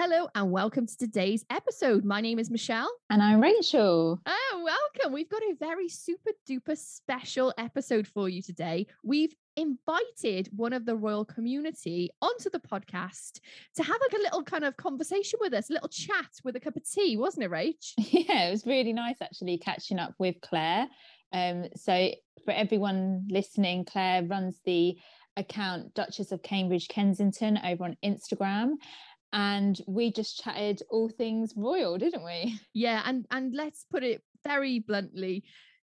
Hello and welcome to today's episode. My name is Michelle. And I'm Rachael. Oh, welcome. We've got a very super duper special episode for you today. We've invited one of the royal community onto the podcast to have like a little kind of conversation with us, a little chat with a cup of tea, wasn't it, Rach? Yeah, it was really nice actually catching up with Claire. Um, so for everyone listening, Claire runs the account Duchess of Cambridge Kensington over on Instagram and we just chatted all things royal didn't we? Yeah and and let's put it very bluntly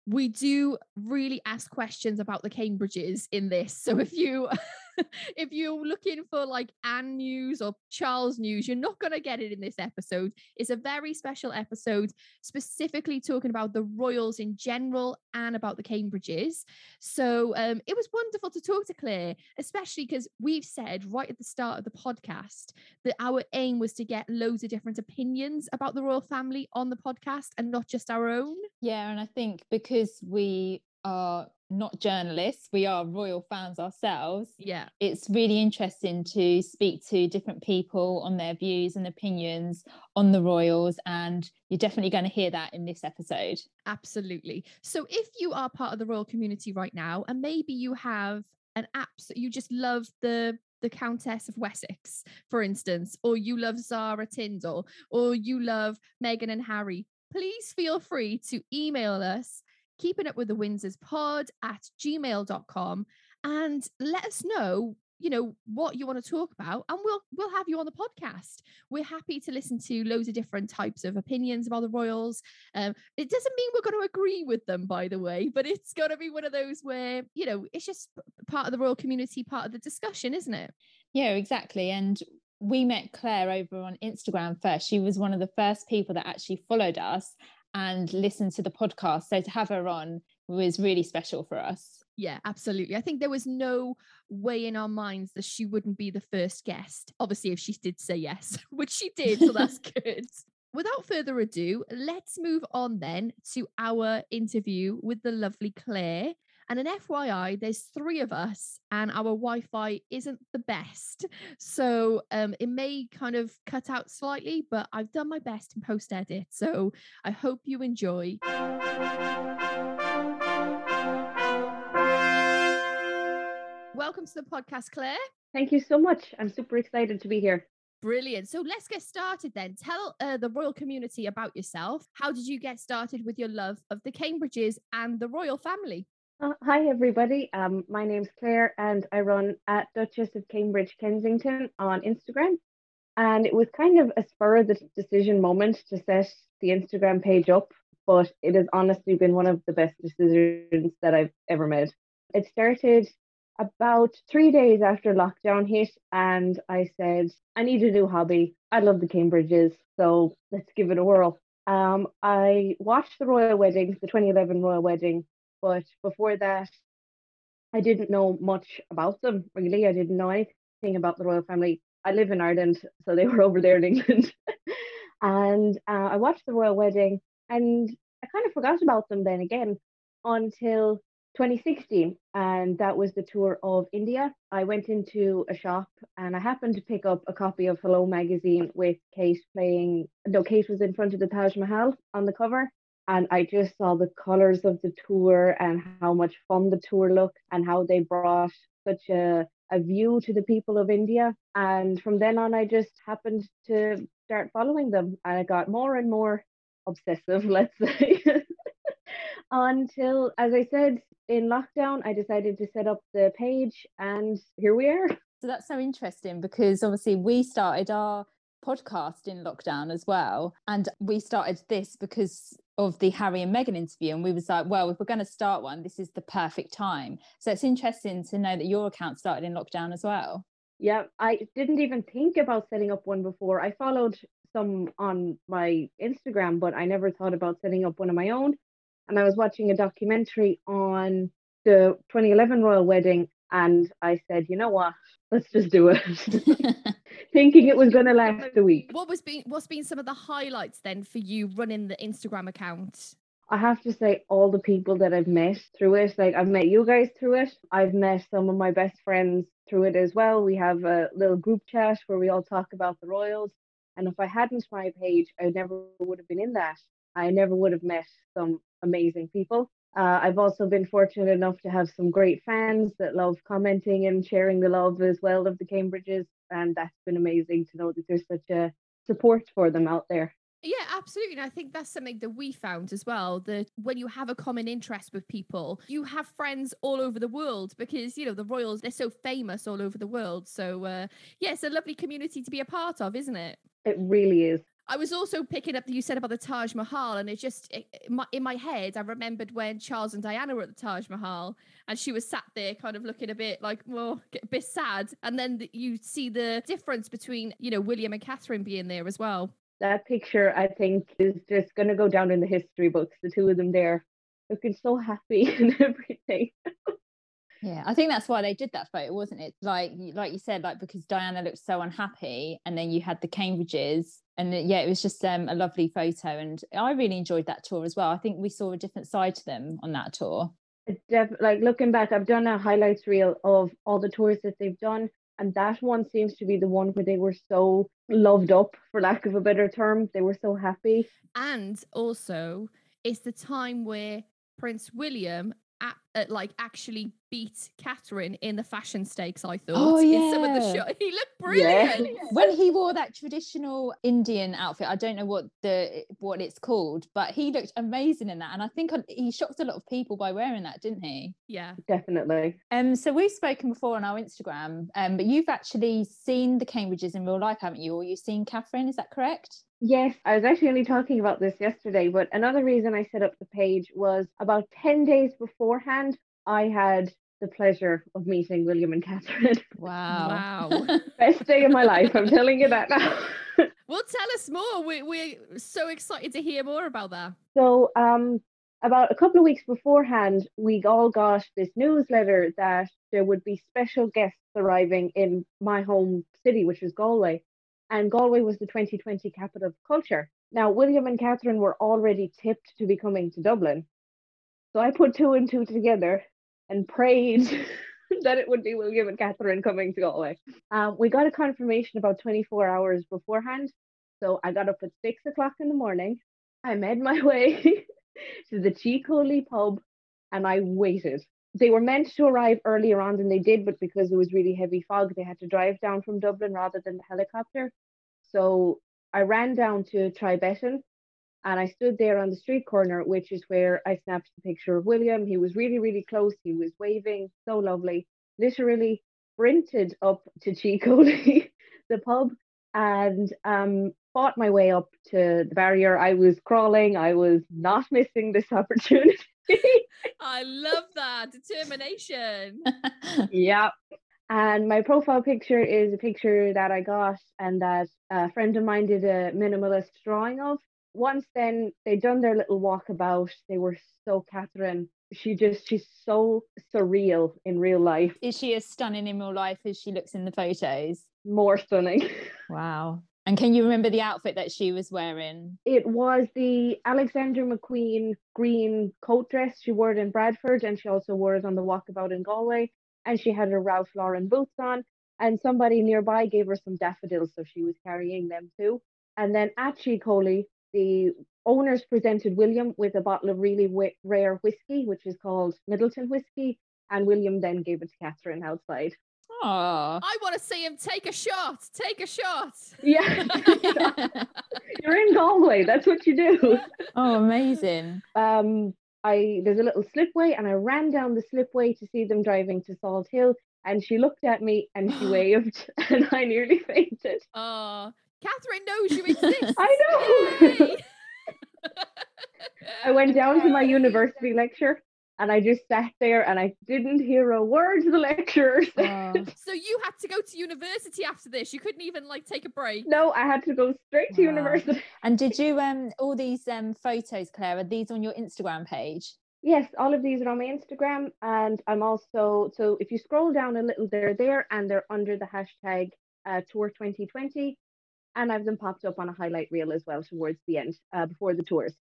we do really ask questions about the cambridges in this so if you if you're looking for like Anne news or Charles news, you're not going to get it in this episode. It's a very special episode, specifically talking about the royals in general and about the Cambridges. So um, it was wonderful to talk to Claire, especially because we've said right at the start of the podcast that our aim was to get loads of different opinions about the royal family on the podcast and not just our own. Yeah, and I think because we are not journalists, we are royal fans ourselves. Yeah. It's really interesting to speak to different people on their views and opinions on the royals. And you're definitely going to hear that in this episode. Absolutely. So if you are part of the royal community right now, and maybe you have an app that you just love the the Countess of Wessex, for instance, or you love Zara Tindall, or you love Meghan and Harry, please feel free to email us keeping up with the Windsors pod at gmail.com and let us know you know what you want to talk about and we'll we'll have you on the podcast. We're happy to listen to loads of different types of opinions about the royals. Um, it doesn't mean we're going to agree with them by the way but it's going to be one of those where you know it's just part of the royal community part of the discussion isn't it? Yeah exactly and we met claire over on instagram first. She was one of the first people that actually followed us and listen to the podcast. So to have her on was really special for us. Yeah, absolutely. I think there was no way in our minds that she wouldn't be the first guest. Obviously, if she did say yes, which she did, so that's good. Without further ado, let's move on then to our interview with the lovely Claire. And an FYI, there's three of us, and our Wi Fi isn't the best. So um, it may kind of cut out slightly, but I've done my best in post edit. So I hope you enjoy. Welcome to the podcast, Claire. Thank you so much. I'm super excited to be here. Brilliant. So let's get started then. Tell uh, the royal community about yourself. How did you get started with your love of the Cambridges and the royal family? Uh, hi, everybody. Um, my name's Claire, and I run at Duchess of Cambridge Kensington on Instagram. And it was kind of a spur of the decision moment to set the Instagram page up, but it has honestly been one of the best decisions that I've ever made. It started about three days after lockdown hit, and I said, I need a new hobby. I love the Cambridges, so let's give it a whirl. Um, I watched the royal wedding, the 2011 royal wedding, but before that, I didn't know much about them really. I didn't know anything about the royal family. I live in Ireland, so they were over there in England. and uh, I watched the royal wedding and I kind of forgot about them then again until 2016. And that was the tour of India. I went into a shop and I happened to pick up a copy of Hello magazine with Kate playing, no, Kate was in front of the Taj Mahal on the cover and I just saw the colors of the tour and how much fun the tour looked and how they brought such a, a view to the people of India. And from then on, I just happened to start following them and I got more and more obsessive, let's say. Until, as I said, in lockdown, I decided to set up the page and here we are. So that's so interesting because obviously we started our podcast in lockdown as well. And we started this because of the Harry and Meghan interview. And we was like, well, if we're going to start one, this is the perfect time. So it's interesting to know that your account started in lockdown as well. Yeah, I didn't even think about setting up one before. I followed some on my Instagram, but I never thought about setting up one of my own. And I was watching a documentary on the 2011 royal wedding, and I said, you know what, let's just do it, thinking it was going to last a week. What was being what's been some of the highlights then for you running the Instagram account? I have to say, all the people that I've met through it, like I've met you guys through it. I've met some of my best friends through it as well. We have a little group chat where we all talk about the Royals. And if I hadn't my page, I never would have been in that. I never would have met some amazing people. Uh, I've also been fortunate enough to have some great fans that love commenting and sharing the love as well of the Cambridges. And that's been amazing to know that there's such a support for them out there. Yeah, absolutely. And I think that's something that we found as well that when you have a common interest with people, you have friends all over the world because, you know, the Royals, they're so famous all over the world. So, uh, yeah, it's a lovely community to be a part of, isn't it? It really is. I was also picking up that you said about the Taj Mahal, and it just it, my, in my head, I remembered when Charles and Diana were at the Taj Mahal, and she was sat there, kind of looking a bit like, well, a bit sad, and then the, you see the difference between you know William and Catherine being there as well that picture I think is just going to go down in the history books. The two of them there looking so happy and everything. yeah, I think that's why they did that photo, wasn't it? Like, like you said, like because Diana looked so unhappy, and then you had the Cambridges, and yeah, it was just um, a lovely photo, and I really enjoyed that tour as well. I think we saw a different side to them on that tour. Def- like looking back, I've done a highlights reel of all the tours that they've done, and that one seems to be the one where they were so loved up for lack of a better term they were so happy and also it's the time where prince william at, uh, like actually beat Catherine in the fashion stakes. I thought. Oh yeah. In some of the show, he looked brilliant. Yeah. when he wore that traditional Indian outfit, I don't know what the what it's called, but he looked amazing in that, and I think he shocked a lot of people by wearing that, didn't he? Yeah, definitely. Um, so we've spoken before on our Instagram, um, but you've actually seen the Cambridges in real life, haven't you? Or you've seen Catherine? Is that correct? Yes, I was actually only talking about this yesterday, but another reason I set up the page was about 10 days beforehand, I had the pleasure of meeting William and Catherine. Wow. Wow. Best day of my life. I'm telling you that now. well, tell us more. We, we're so excited to hear more about that. So, um, about a couple of weeks beforehand, we all got this newsletter that there would be special guests arriving in my home city, which is Galway and Galway was the 2020 capital of culture. Now, William and Catherine were already tipped to be coming to Dublin. So I put two and two together and prayed that it would be William and Catherine coming to Galway. Um, we got a confirmation about 24 hours beforehand. So I got up at six o'clock in the morning. I made my way to the Tigh Coili pub and I waited. They were meant to arrive earlier on than they did, but because it was really heavy fog, they had to drive down from Dublin rather than the helicopter. So I ran down to Tribeton and I stood there on the street corner, which is where I snapped the picture of William. He was really, really close. He was waving, so lovely. Literally sprinted up to Tigh Coili, the pub, and um, fought my way up to the barrier. I was crawling. I was not missing this opportunity. I love that determination. yeah. And my profile picture is a picture that I got and that a friend of mine did a minimalist drawing of. Once then they'd done their little walkabout, they were so Catherine. She just she's so surreal in real life. Is she as stunning in real life as she looks in the photos? More stunning. Wow. And can you remember the outfit that she was wearing? It was the Alexander McQueen green coat dress. She wore it in Bradford and she also wore it on the walkabout in Galway and she had her Ralph Lauren boots on. And somebody nearby gave her some daffodils, so she was carrying them too. And then at Tigh Coili, the owners presented William with a bottle of really rare whiskey, which is called Midleton whiskey. And William then gave it to Catherine outside. Oh, I want to see him take a shot. Take a shot. Yeah. You're in Galway. That's what you do. Oh, amazing. Um, I there's a little slipway and I ran down the slipway to see them driving to Salt Hill and she looked at me and she waved and I nearly fainted. Oh, Catherine knows you exist. I know. I went down to my university lecture and I just sat there and I didn't hear a word of the lecture. Oh, So you had to go to university after this. You couldn't even like take a break. no, I had to go straight to Wow. university. and did you um all these um photos, Claire? Are these on your Instagram page? Yes, all of these are on my Instagram, and I'm also so if you scroll down a little, they're there and they're under the hashtag uh, Tour 2020, and I've them popped up on a highlight reel as well towards the end, uh, before the tours.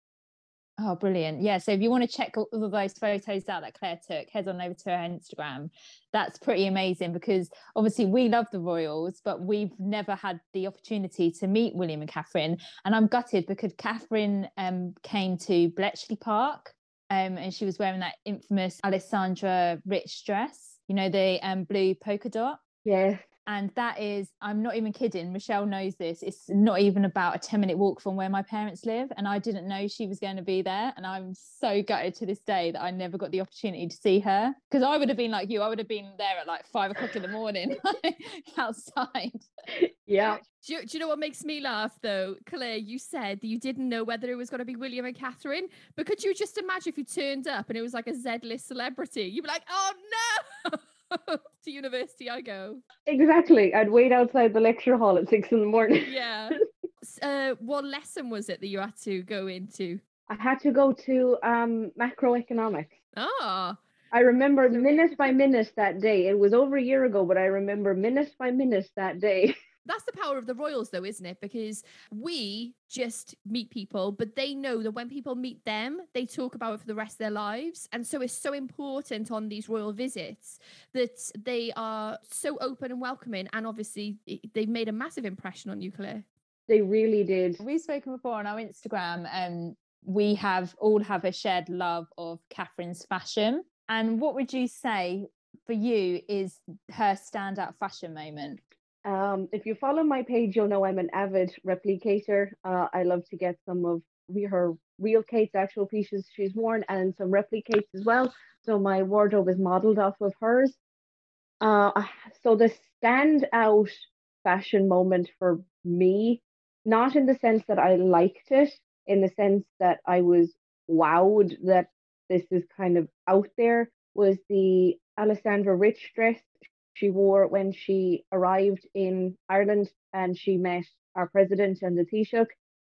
Oh, brilliant. Yeah. So if you want to check all of those photos out that Claire took, head on over to her Instagram. That's pretty amazing because obviously we love the Royals, but we've never had the opportunity to meet William and Catherine. And I'm gutted because Catherine um, came to Bletchley Park um, and she was wearing that infamous Alessandra Rich dress, you know, the um, blue polka dot. Yes, And that is, I'm not even kidding. Michelle knows this. It's not even about a 10 minute walk from where my parents live. And I didn't know she was going to be there. And I'm so gutted to this day that I never got the opportunity to see her. Because I would have been like you, I would have been there at like five o'clock in the morning outside. yeah, Do you, do you know what makes me laugh though, Claire? You said that you didn't know whether it was going to be William and Catherine, but could you just imagine if you turned up and it was like a Z-list celebrity? You'd be like, "Oh no!" to university I go. exactly. I'd wait outside the lecture hall at six in the morning. Yeah. Uh, what lesson was it that you had to go into? I had to go to um, macroeconomics. Ah, I remember minute by minute that day. It was over a year ago, but I remember minute by minute that day. That's the power of the royals, though, isn't it? Because we just meet people, but they know that when people meet them, they talk about it for the rest of their lives. And so it's so important on these royal visits that they are so open and welcoming. And obviously, they've made a massive impression on you, Claire. They really did. We've spoken before on our Instagram. Um, we have all have a shared love of Catherine's fashion. And what would you say for you is her standout fashion moment? Um, if you follow my page, you'll know I'm an avid replicator. Uh, I love to get some of her real Kate's actual pieces she's worn and some replicates as well. So my wardrobe is modeled off of hers. Uh, so the standout fashion moment for me, not in the sense that I liked it, in the sense that I was wowed that this is kind of out there, was the Alessandra Rich dress she wore when she arrived in Ireland and she met our president and the Taoiseach.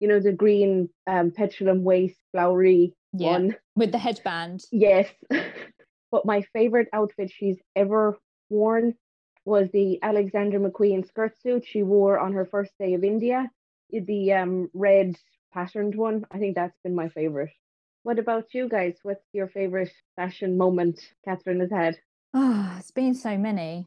You know, the green um, petroleum waist, flowery Yeah. one. With the headband. Yes. but my favorite outfit she's ever worn was the Alexander McQueen skirt suit she wore on her first day of India. The um, red patterned one. I think that's been my favorite. What about you guys? What's your favorite fashion moment Catherine has had? Oh, it's been so many.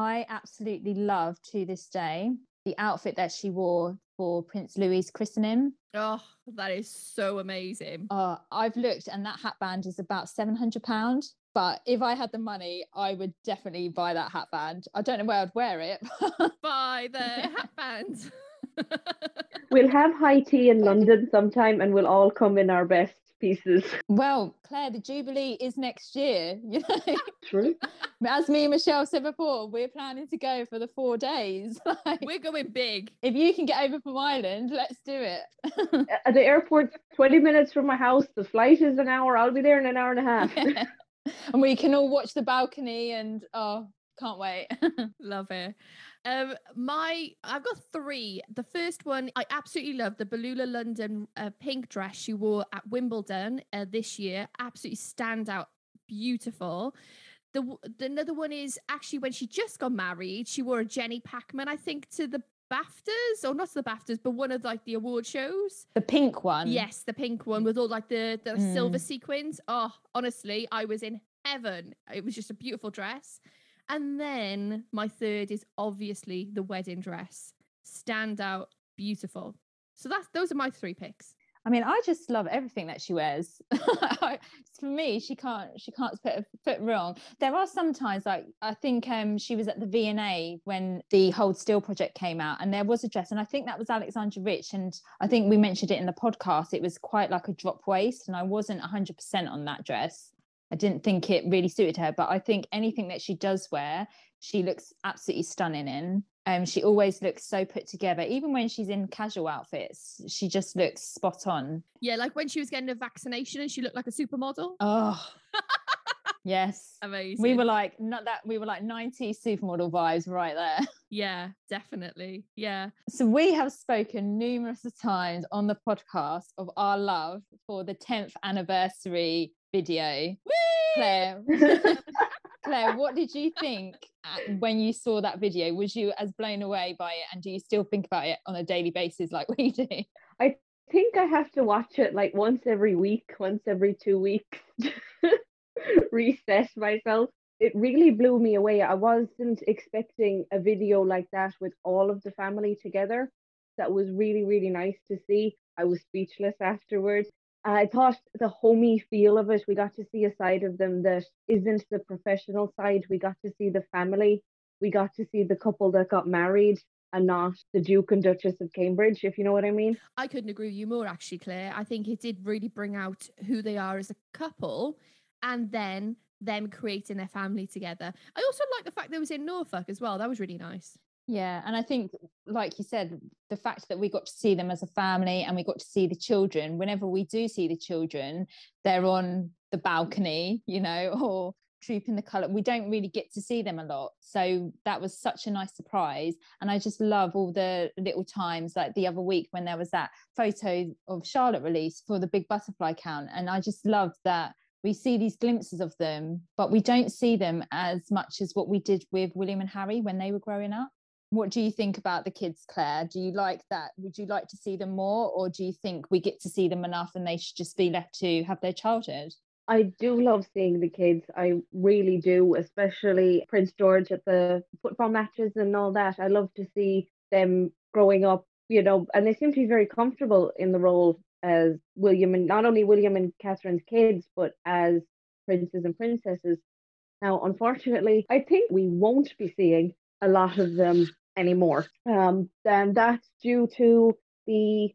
I absolutely love to this day the outfit that she wore for Prince Louis' christening. Oh, that is so amazing. Uh, I've looked and that hat band is about £700. But if I had the money, I would definitely buy that hat band. I don't know where I'd wear it. By the hat band. We'll have high tea in London sometime and we'll all come in our best pieces. well, Claire, the Jubilee is next year. You know, True. as me and Michelle said before, we're planning to go for the four days. Like, We're going big. if you can get over from Ireland, let's do it. At the airport, 20 minutes from my house. The flight is an hour. I'll be there in an hour and a half. and we can all watch the balcony and oh, can't wait. Love it. Um, my I've got three. The first one I absolutely love the Balula London uh, pink dress she wore at Wimbledon uh, this year. Absolutely stand out, beautiful. The, the another one is actually when she just got married. She wore a Jenny Packham, I think, to the BAFTAs or not to the BAFTAs, but one of like the award shows. the pink one. Yes, the pink one with all like the the silver Mm. sequins. Oh, honestly, I was in heaven. It was just a beautiful dress. And then my third is obviously the wedding dress. Stand out, beautiful. So that's those are my three picks. I mean, I just love everything that she wears. For me, she can't she can't put a foot wrong. There are sometimes like I think um she was at the V&A when the Hold Still project came out, and there was a dress, and I think that was Alessandra Rich, and I think we mentioned it in the podcast. It was quite like a drop waist, and I wasn't hundred percent on that dress. I didn't think it really suited her, but I think anything that she does wear, she looks absolutely stunning in. Um, she always looks so put together, even when she's in casual outfits. She just looks spot on. Yeah, like when she was getting a vaccination and she looked like a supermodel. Oh, Yes. Amazing. We were like not that we were like 90s supermodel vibes right there. Yeah, definitely. Yeah. So we have spoken numerous times on the podcast of our love for the 10th anniversary video. Claire, Claire, what did you think uh, when you saw that video? Was you as blown away by it, and do you still think about it on a daily basis like we do? I think I have to watch it like once every week, once every two weeks. reset myself. It really blew me away. I wasn't expecting a video like that with all of the family together. That was really, really nice to see. I was speechless afterwards. I thought the homey feel of it, we got to see a side of them that isn't the professional side. We got to see the family. We got to see the couple that got married and not the Duke and Duchess of Cambridge, if you know what I mean. I couldn't agree with you more, actually, Claire. I think it did really bring out who they are as a couple and then them creating their family together. I also like the fact it was in Norfolk as well. That was really nice. Yeah, and I think, like you said, the fact that we got to see them as a family and we got to see the children. Whenever we do see the children, they're on the balcony, you know, or trooping the colour. We don't really get to see them a lot, so that was such a nice surprise. And I just love all the little times, like the other week when there was that photo of Charlotte released for the Big Butterfly Count, and I just loved that we see these glimpses of them, but we don't see them as much as what we did with William and Harry when they were growing up. What do you think about the kids, Claire? Do you like that? Would you like to see them more, or do you think we get to see them enough and they should just be left to have their childhood? I do love seeing the kids. I really do, especially Prince George at the football matches and all that. I love to see them growing up, you know, and they seem to be very comfortable in the role as William and not only William and Catherine's kids, but as princes and princesses. Now, unfortunately, I think we won't be seeing a lot of them anymore. Um, and that's due to the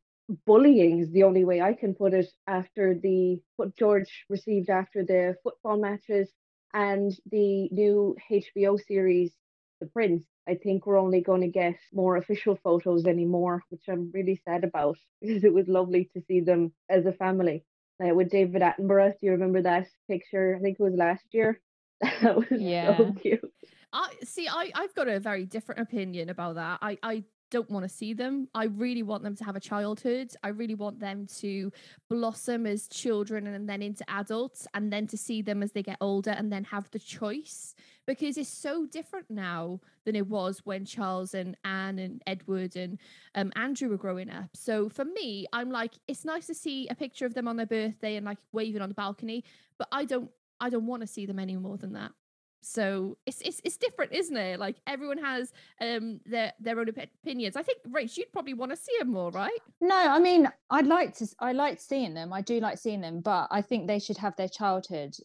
bullying is the only way I can put it after the what George received after the football matches and the new HBO series The Prince. I think we're only going to get more official photos anymore, which I'm really sad about because it was lovely to see them as a family. Uh, with David Attenborough, do you remember that picture? I think it was last year. that was yeah. so cute. I see. I I've got a very different opinion about that. I I don't want to see them. I really want them to have a childhood. I really want them to blossom as children and then into adults, and then to see them as they get older and then have the choice because it's so different now than it was when Charles and Anne and Edward and um, Andrew were growing up. So for me, I'm like, it's nice to see a picture of them on their birthday and like waving on the balcony, but I don't. I don't want to see them any more than that. So it's it's it's different, isn't it? Like everyone has um their their own opinions. I think Rach, you'd probably want to see them more, right? No, I mean I'd like to. I like seeing them. I do like seeing them, but I think they should have their childhood.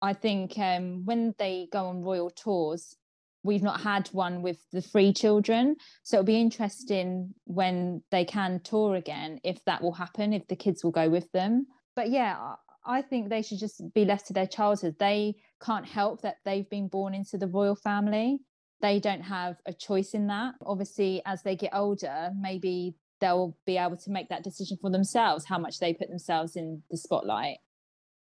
I think um when they go on royal tours, we've not had one with the three children, so it'll be interesting when they can tour again if that will happen, if the kids will go with them. But yeah, I think they should just be left to their childhood. They can't help that they've been born into the royal family. They don't have a choice in that. Obviously, as they get older, maybe they'll be able to make that decision for themselves, how much they put themselves in the spotlight.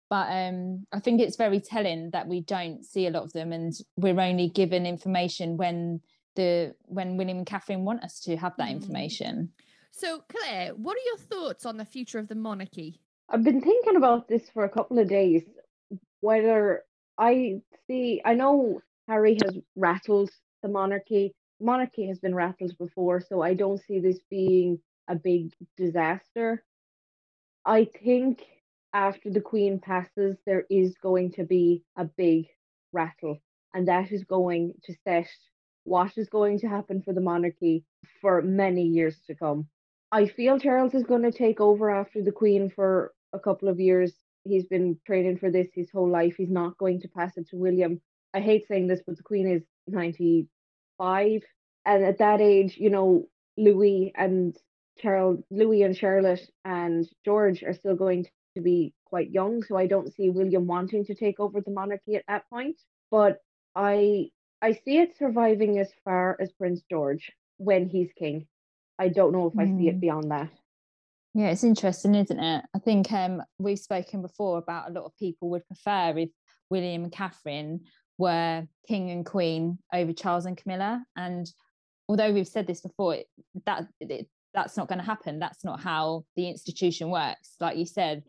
But um, I think it's very telling that we don't see a lot of them, and we're only given information when the when William and Catherine want us to have that mm. information. So, Claire, what are your thoughts on the future of the monarchy? I've been thinking about this for a couple of days. Whether I see, I know Harry has rattled the monarchy. Monarchy has been rattled before, so I don't see this being a big disaster. I think after the Queen passes, there is going to be a big rattle, and that is going to set what is going to happen for the monarchy for many years to come. I feel Charles is going to take over after the Queen for a couple of years. He's been training for this his whole life. He's not going to pass it to William. I hate saying this, but the Queen is 95. And at that age, you know, Louis and Charles, Louis and Charlotte and George are still going to be quite young. So I don't see William wanting to take over the monarchy at that point. But I I see it surviving as far as Prince George when he's king. I don't know if mm. I see it mm. beyond that. Yeah, it's interesting, isn't it? I think um, we've spoken before about a lot of people would prefer if William and Catherine were king and queen over Charles and Camilla. And although we've said this before, that it, that's not going to happen. That's not how the institution works. Like you said,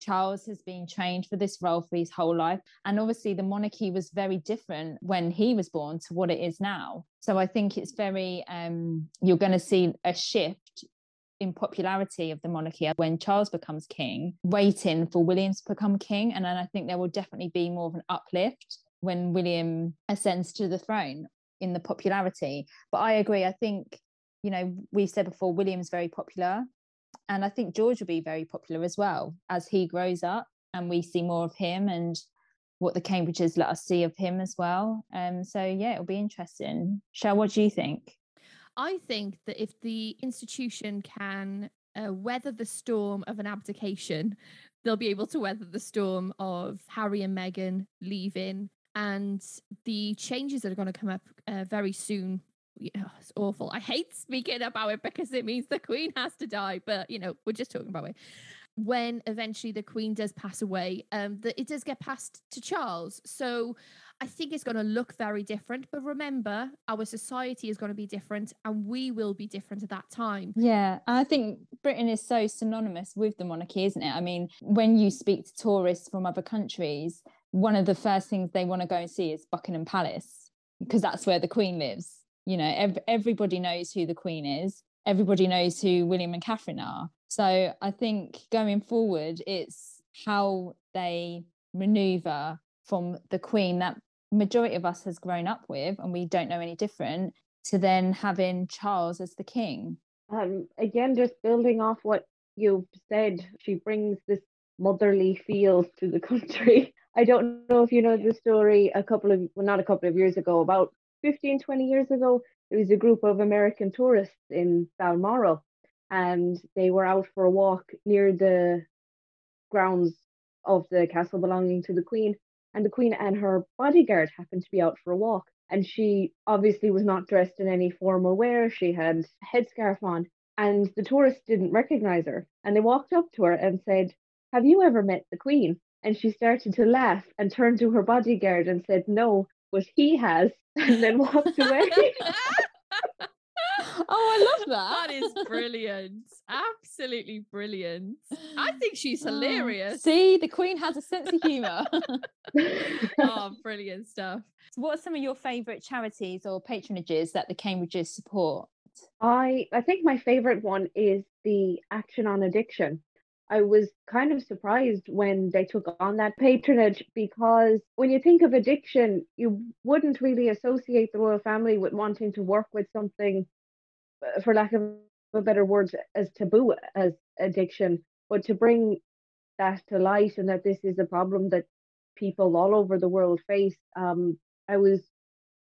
Charles has been trained for this role for his whole life. And obviously, the monarchy was very different when he was born to what it is now. So I think it's very, um, you're going to see a shift in popularity of the monarchy when Charles becomes king, waiting for William to become king. And then I think there will definitely be more of an uplift when William ascends to the throne in the popularity. But I agree. I think, you know, we've said before, William's very popular. And I think George will be very popular as well as he grows up and we see more of him and what the Cambridges let us see of him as well. Um, so yeah, it'll be interesting. Shell, what do you think? I think that if the institution can uh, weather the storm of an abdication, they'll be able to weather the storm of Harry and Meghan leaving and the changes that are going to come up uh, very soon. Yeah, it's awful. I hate speaking about it because it means the Queen has to die, but you know, we're just talking about it. When eventually the Queen does pass away, um, that it does get passed to Charles. So I think it's going to look very different. But remember, our society is going to be different and we will be different at that time. Yeah. I think Britain is so synonymous with the monarchy, isn't it? I mean, when you speak to tourists from other countries, one of the first things they want to go and see is Buckingham Palace because that's where the Queen lives. You know, ev- everybody knows who the Queen is, everybody knows who William and Catherine are. So I think going forward, it's how they maneuver from the Queen that majority of us has grown up with and we don't know any different to then having Charles as the king. Um, again, just building off what you've said, she brings this motherly feel to the country. I don't know if you know the story a couple of, well, not a couple of years ago, about 15, 20 years ago, there was a group of American tourists in Balmoral and they were out for a walk near the grounds of the castle belonging to the Queen and the queen and her bodyguard happened to be out for a walk and she obviously was not dressed in any formal wear she had a headscarf on and the tourists didn't recognize her and they walked up to her and said have you ever met the queen? And she started to laugh and turned to her bodyguard and said no but he has and then walked away oh, I love that. That is brilliant. Absolutely brilliant. I think she's hilarious. Oh, see, the Queen has a sense of humour. oh, brilliant stuff. So what are some of your favourite charities or patronages that the Cambridges support? I I think my favourite one is the Action on Addiction. I was kind of surprised when they took on that patronage because when you think of addiction, you wouldn't really associate the royal family with wanting to work with something for lack of a better word, as taboo as addiction, but to bring that to light and that this is a problem that people all over the world face, um, I was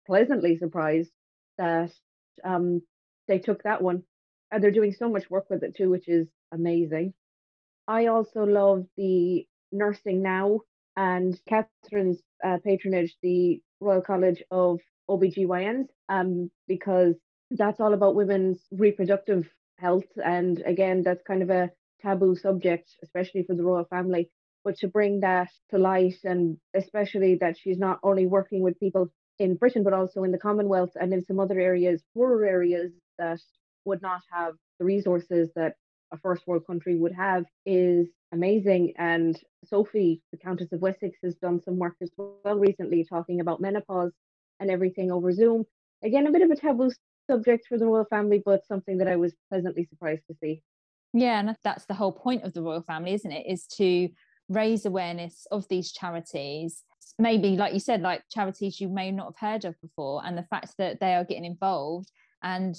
pleasantly surprised that um, they took that one. And they're doing so much work with it too, which is amazing. I also love the Nursing Now and Catherine's uh, patronage, the Royal College of OBGYNs, um, because that's all about women's reproductive health. And again, that's kind of a taboo subject, especially for the royal family. But to bring that to light, and especially that she's not only working with people in Britain, but also in the Commonwealth and in some other areas, poorer areas that would not have the resources that a first world country would have, is amazing. And Sophie, the Countess of Wessex, has done some work as well recently talking about menopause and everything over Zoom. Again, a bit of a taboo subject for the royal family, but something that I was pleasantly surprised to see. Yeah, and that's the whole point of the royal family, isn't it? Is to raise awareness of these charities. Maybe, like you said, like charities you may not have heard of before, and the fact that they are getting involved and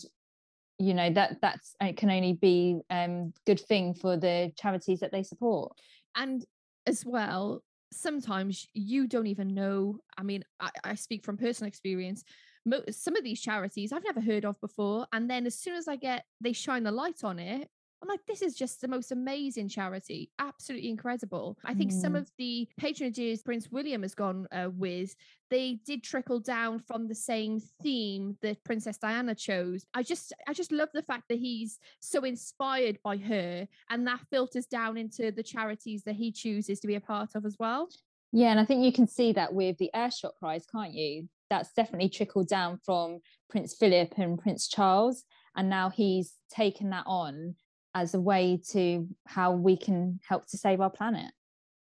you know that that's it can only be um good thing for the charities that they support and as well sometimes you don't even know i mean I, I speak from personal experience mo- some of these charities I've never heard of before. And then as soon as I get, they shine the light on it, I'm like, this is just the most amazing charity. Absolutely incredible. I think mm. some of the patronages Prince William has gone uh, with, they did trickle down from the same theme that Princess Diana chose. I just, I just love the fact that he's so inspired by her and that filters down into the charities that he chooses to be a part of as well. Yeah, and I think you can see that with the Earthshot Prize, can't you? That's definitely trickled down from Prince Philip and Prince Charles, and now he's taken that on as a way to how we can help to save our planet.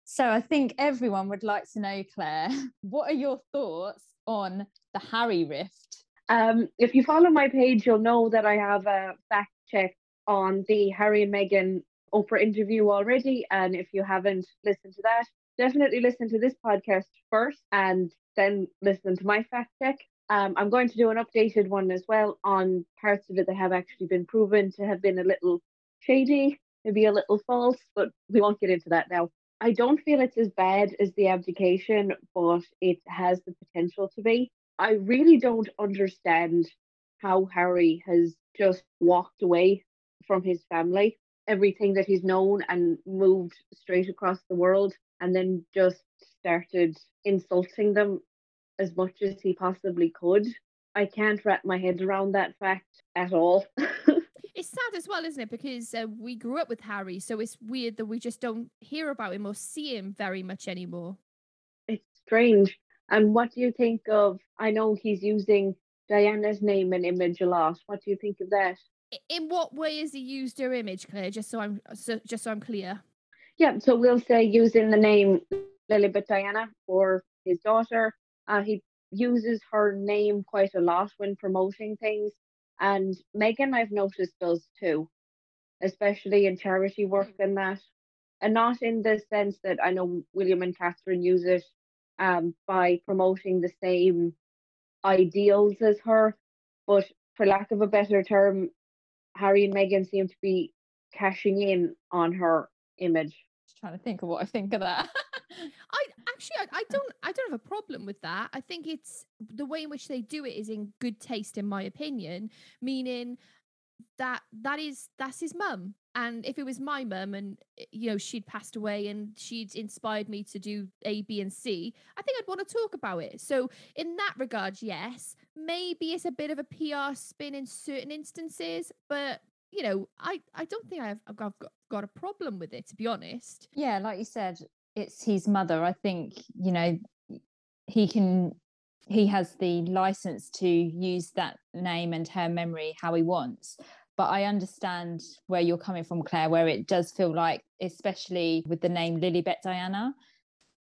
So I think everyone would like to know, Claire, what are your thoughts on the Harry rift? Um, if you follow my page, you'll know that I have a fact check on the Harry and Meghan Oprah interview already. And if you haven't listened to that, definitely listen to this podcast first and then listen to my fact check. Um, I'm going to do an updated one as well on parts of it that have actually been proven to have been a little shady, maybe a little false, but we won't get into that now. I don't feel it's as bad as the abdication, but it has the potential to be. I really don't understand how Harry has just walked away from his family, everything that he's known, and moved straight across the world, and then just started insulting them as much as he possibly could. I can't wrap my head around that fact at all. it's sad as well, isn't it? Because uh, we grew up with Harry, so it's weird that we just don't hear about him or see him very much anymore. It's strange. And what do you think of? I know he's using Diana's name and image a lot. What do you think of that? In what way has he used her image, Claire? Just so I'm so, just so I'm clear. Yeah, so we'll say using the name Lilibet Diana or his daughter. Uh, he uses her name quite a lot when promoting things. And Meghan, I've noticed, does too, especially in charity work mm. and that. And not in the sense that I know William and Catherine use it um, by promoting the same ideals as her, but for lack of a better term, Harry and Meghan seem to be cashing in on her image. Trying to think of what I think of that. I actually I, I, don't I don't have a problem with that. I think it's the way in which they do it is in good taste in my opinion, meaning that that is that's his mum. And if it was my mum and eh, you know she'd passed away and she'd inspired me to do A, B, and C, I think I'd want to talk about it. So in that regard, yes, maybe it's a bit of a PR spin in certain instances, but you know, I I don't think I've I've got, got a problem with it to be honest. Yeah, like you said, it's his mother. I think you know he can he has the license to use that name and her memory how he wants. But I understand where you're coming from, Claire, where it does feel like, especially with the name Lilibet Diana,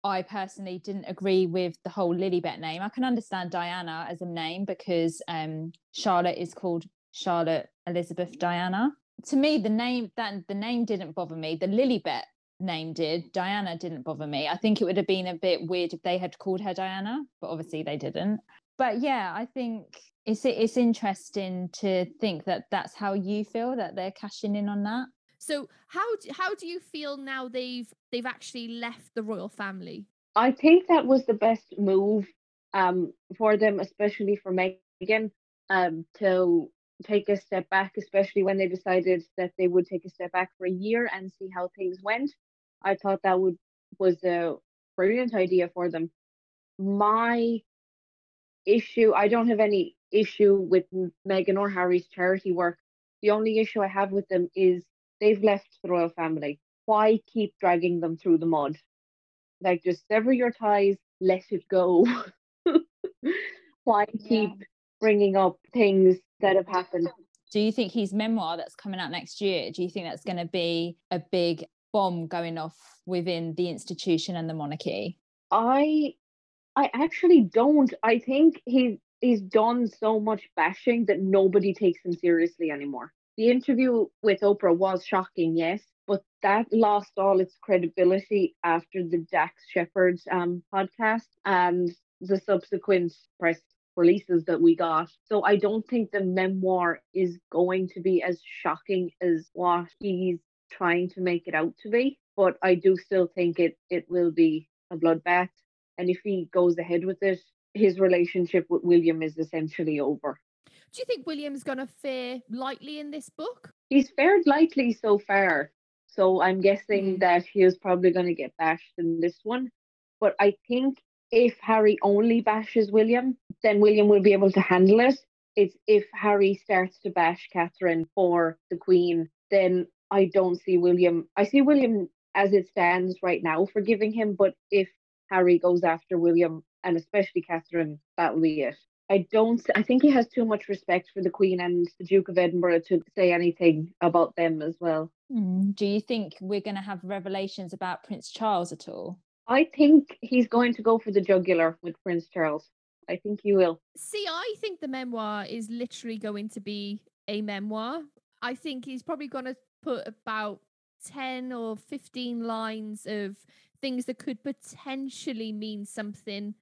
I personally didn't agree with the whole Lilibet name. I can understand Diana as a name because um, Charlotte is called Charlotte Elizabeth Diana. To me, the name that the name didn't bother me. The Lilibet name did. Diana didn't bother me. I think it would have been a bit weird if they had called her Diana, but obviously they didn't. But yeah, I think it's it's interesting to think that that's how you feel that they're cashing in on that. So how do, how do you feel now they've they've actually left the royal family? I think that was the best move um, for them, especially for Meghan, um, to take a step back, especially when they decided that they would take a step back for a year and see how things went. I thought that would was a brilliant idea for them. My issue, I don't have any issue with Meghan or Harry's charity work. The only issue I have with them is they've left the royal family. Why keep dragging them through the mud? Like, just sever your ties, let it go. Why keep yeah. Bringing up things that have happened? Do you think his memoir that's coming out next year, do you think that's going to be a big bomb going off within the institution and the monarchy? I I actually don't. I think he's he's done so much bashing that nobody takes him seriously anymore. The interview with Oprah was shocking, yes, but that lost all its credibility after the Dax Shepard's um, podcast and the subsequent press releases that we got. So I don't think the memoir is going to be as shocking as what he's trying to make it out to be. But I do still think it it will be a bloodbath. And if he goes ahead with it, his relationship with William is essentially over. Do you think William's going to fare lightly in this book? He's fared lightly so far. So I'm guessing mm. that he is probably going to get bashed in this one. But I think if Harry only bashes William, then William will be able to handle it. It's if Harry starts to bash Catherine for the Queen, then I don't see William. I see William as it stands right now forgiving him, but if Harry goes after William and especially Catherine, that'll be it. I don't. I think he has too much respect for the Queen and the Duke of Edinburgh to say anything about them as well. Mm. Do you think we're going to have revelations about Prince Charles at all? I think he's going to go for the jugular with Prince Charles. I think he will. See, I think the memoir is literally going to be a memoir. I think he's probably going to put about 10 or 15 lines of things that could potentially mean something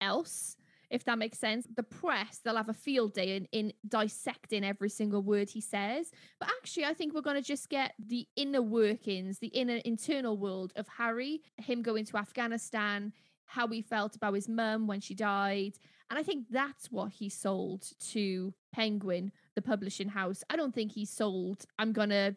else if that makes sense. The press, they'll have a field day in, in dissecting every single word he says. But actually, I think we're going to just get the inner workings, the inner internal world of Harry, him going to Afghanistan, how he felt about his mum when she died. And I think that's what he sold to Penguin, the publishing house. I don't think he sold, I'm going to,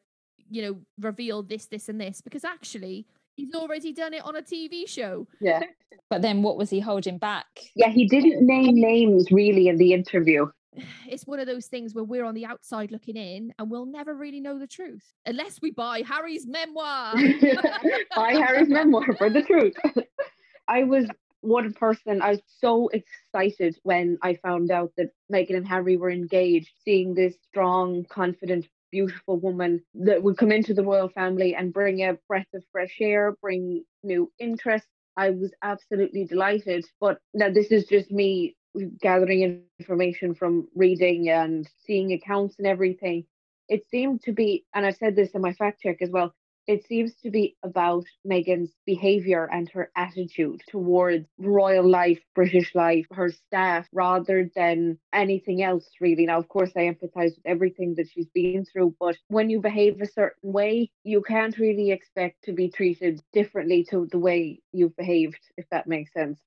you know, reveal this, this, and this, because actually, he's already done it on a TV show. Yeah. But then what was he holding back? Yeah, he didn't name names really in the interview. It's one of those things where we're on the outside looking in and we'll never really know the truth unless we buy Harry's memoir. buy Harry's memoir for the truth. I was one person, I was so excited when I found out that Meghan and Harry were engaged, seeing this strong, confident beautiful woman that would come into the royal family and bring a breath of fresh air, bring new interest. I was absolutely delighted. But now this is just me gathering information from reading and seeing accounts and everything. It seemed to be, and I said this in my fact check as well, it seems to be about Meghan's behaviour and her attitude towards royal life, British life, her staff, rather than anything else, really. Now, of course, I empathise with everything that she's been through, but when you behave a certain way, you can't really expect to be treated differently to the way you've behaved, if that makes sense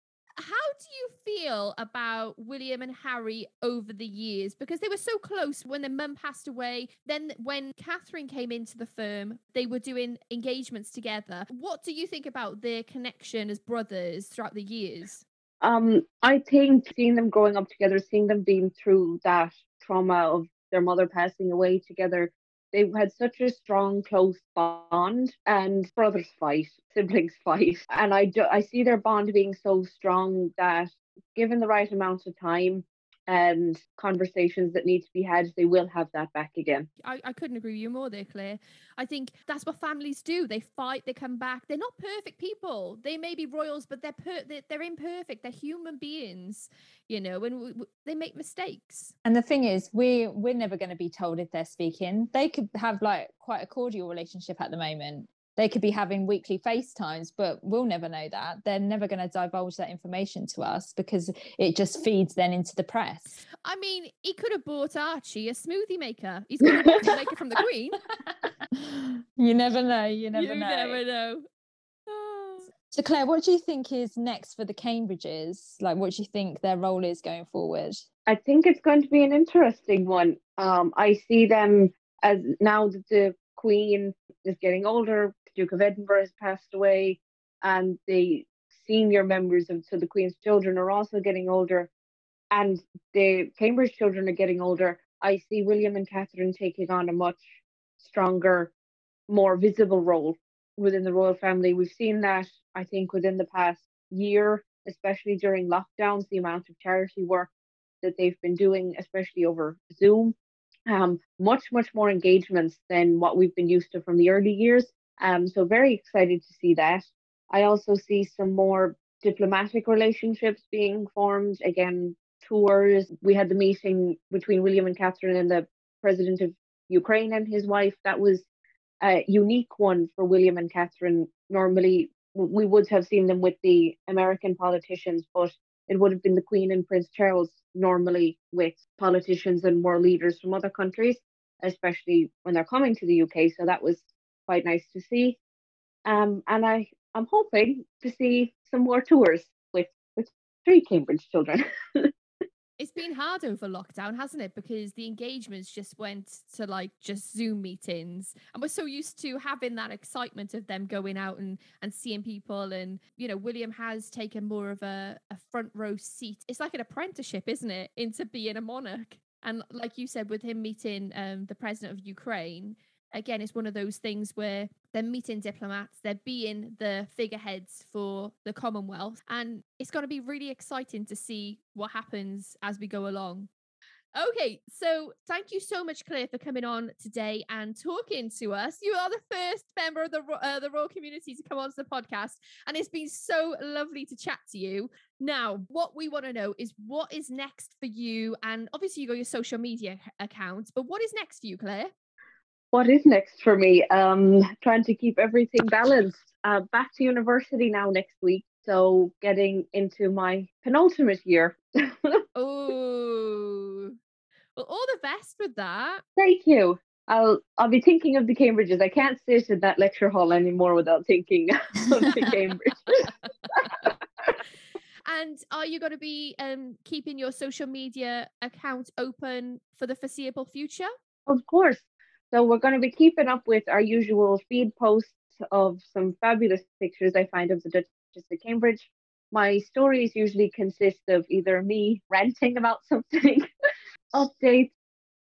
how do you feel about William and Harry over the years? Because they were so close when their mum passed away. Then, when Catherine came into the firm, they were doing engagements together. What do you think about their connection as brothers throughout the years? Um, I think seeing them growing up together, seeing them being through that trauma of their mother passing away together, they had such a strong, close bond, and brothers fight, siblings fight, and I do, I see their bond being so strong that given the right amount of time, and conversations that need to be had, they will have that back again. I, I couldn't agree with you more there, Claire. I think that's what families do. They fight, they come back. They're not perfect people. They may be royals, but they're per- they're, they're imperfect. They're human beings, you know, and w- w- they make mistakes. And the thing is, we we're never going to be told if they're speaking. They could have like quite a cordial relationship at the moment they could be having weekly FaceTimes, but we'll never know that. They're never going to divulge that information to us because it just feeds then into the press. I mean, he could have bought Archie a smoothie maker. He's got a smoothie maker from the Queen. You never know. You never you know. never know. So, Claire, what do you think is next for the Cambridges? Like, what do you think their role is going forward? I think it's going to be an interesting one. Um, I see them as now that the Queen is getting older, Duke of Edinburgh has passed away, and the senior members of so the Queen's children are also getting older, and the Cambridge children are getting older. I see William and Catherine taking on a much stronger, more visible role within the royal family. We've seen that, I think, within the past year, especially during lockdowns, the amount of charity work that they've been doing, especially over Zoom. Um, much, much more engagements than what we've been used to from the early years. Um, so very excited to see that. I also see some more diplomatic relationships being formed. Again, tours. We had the meeting between William and Catherine and the president of Ukraine and his wife. That was a unique one for William and Catherine. Normally, we would have seen them with the American politicians, but it would have been the Queen and Prince Charles normally with politicians and world leaders from other countries, especially when they're coming to the UK. So that was quite nice to see. Um, and I, I'm hoping to see some more tours with with three Cambridge children. it's been hard over lockdown, hasn't it? Because the engagements just went to like just Zoom meetings, and we're so used to having that excitement of them going out and and seeing people. And you know, William has taken more of a, a front row seat. It's like an apprenticeship, isn't it, into being a monarch? And like you said, with him meeting um, the president of Ukraine, again, it's one of those things where they're meeting diplomats, they're being the figureheads for the Commonwealth. And it's going to be really exciting to see what happens as we go along. Okay, so thank you so much, Claire, for coming on today and talking to us. You are the first member of the uh, the royal community to come onto the podcast, and it's been so lovely to chat to you. Now, what we want to know is what is next for you, and obviously you got your social media accounts, but what is next for you, Claire? What is next for me? Um, trying to keep everything balanced. Uh, back to university now next week, so getting into my penultimate year. oh, well, all the best with that. Thank you. I'll I'll be thinking of the Cambridges. I can't sit in that lecture hall anymore without thinking of the Cambridges. and are you going to be um, keeping your social media account open for the foreseeable future? Of course. So we're going to be keeping up with our usual feed posts of some fabulous pictures I find of the Duchess of Cambridge. My stories usually consist of either me ranting about something updates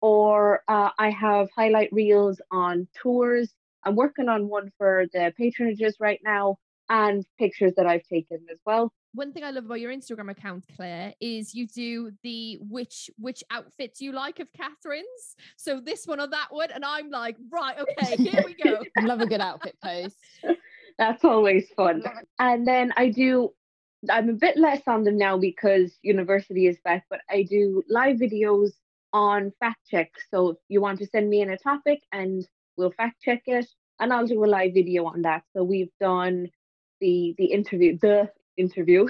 or uh, I have highlight reels on tours. I'm working on one for the patronages right now and pictures that I've taken as well. One thing I love about your Instagram account, Claire, is you do the which which outfit do you like of Catherine's. So this one or that one, and I'm like, right, okay, here we go. love a good outfit post. That's always fun. And then I do I'm a bit less on them now because university is back, but I do live videos on fact check. So if you want to send me in a topic and we'll fact check it, and I'll do a live video on that. So we've done the the interview, the interview,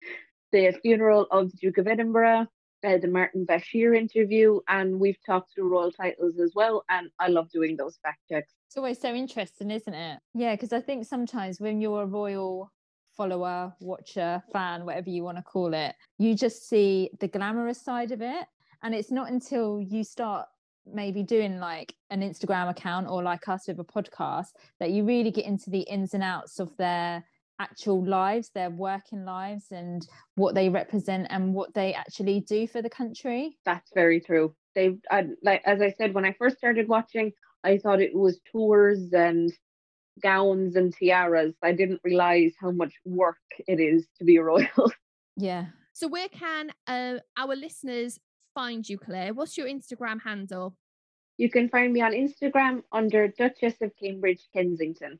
the funeral of the Duke of Edinburgh, uh, the Martin Bashir interview, and we've talked through royal titles as well. And I love doing those fact checks. It's always so interesting, isn't it? Yeah, because I think sometimes when you're a royal follower, watcher, fan, whatever you want to call it, you just see the glamorous side of it. And it's not until you start maybe doing like an Instagram account or like us with a podcast that you really get into the ins and outs of their actual lives, their working lives, and what they represent and what they actually do for the country. That's very true. They, I, like as I said when I first started watching, I thought it was tours and gowns and tiaras. I didn't realize how much work it is to be a royal. Yeah. So where can uh, our listeners find you, Claire? What's your Instagram handle? You can find me on Instagram under Duchess of Cambridge Kensington.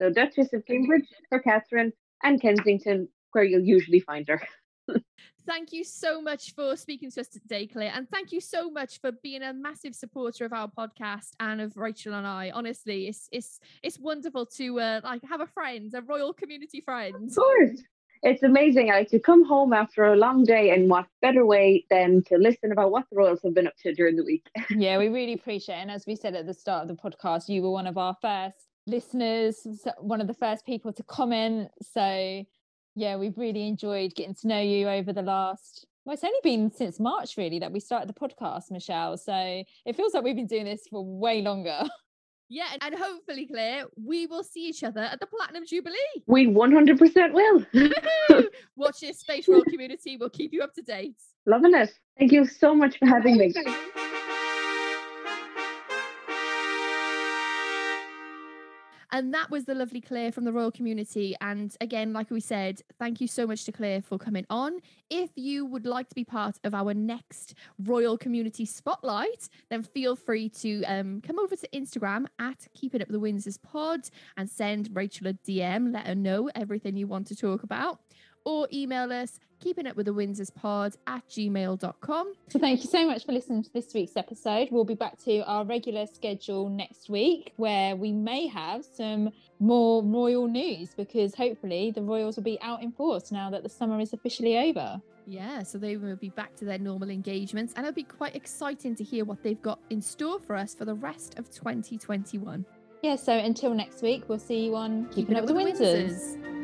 So Duchess of Cambridge for Catherine and Kensington, where you'll usually find her. thank you so much for speaking to us today, Claire. And thank you so much for being a massive supporter of our podcast and of Rachael and I. Honestly, it's it's it's wonderful to uh, like have a friend, a royal community friend. Of course it's amazing like to come home after a long day and what better way than to listen about what the royals have been up to during the week yeah we really appreciate it and as we said at the start of the podcast you were one of our first listeners one of the first people to comment so yeah we've really enjoyed getting to know you over the last well it's only been since march really that we started the podcast michelle so it feels like we've been doing this for way longer Yeah, and hopefully, Claire, we will see each other at the Platinum Jubilee. We 100% will. Watch this Space Royal community. We'll keep you up to date. Loving it. Thank you so much for having me. And that was the lovely Claire from the Royal Community. And again, like we said, thank you so much to Claire for coming on. If you would like to be part of our next Royal Community Spotlight, then feel free to um, come over to Instagram at Keeping Up the Windsors Pod and send Rachael a DM. Let her know everything you want to talk about or email us keeping up with the windsors pod at gmail.com so thank you so much for listening to this week's episode we'll be back to our regular schedule next week where we may have some more royal news because hopefully the royals will be out in force now that the summer is officially over yeah, so they will be back to their normal engagements, and it'll be quite exciting to hear what they've got in store for us for the rest of 2021. Yeah, so until next week, we'll see you on Keeping, Keeping Up, with the Windsors. Windsors.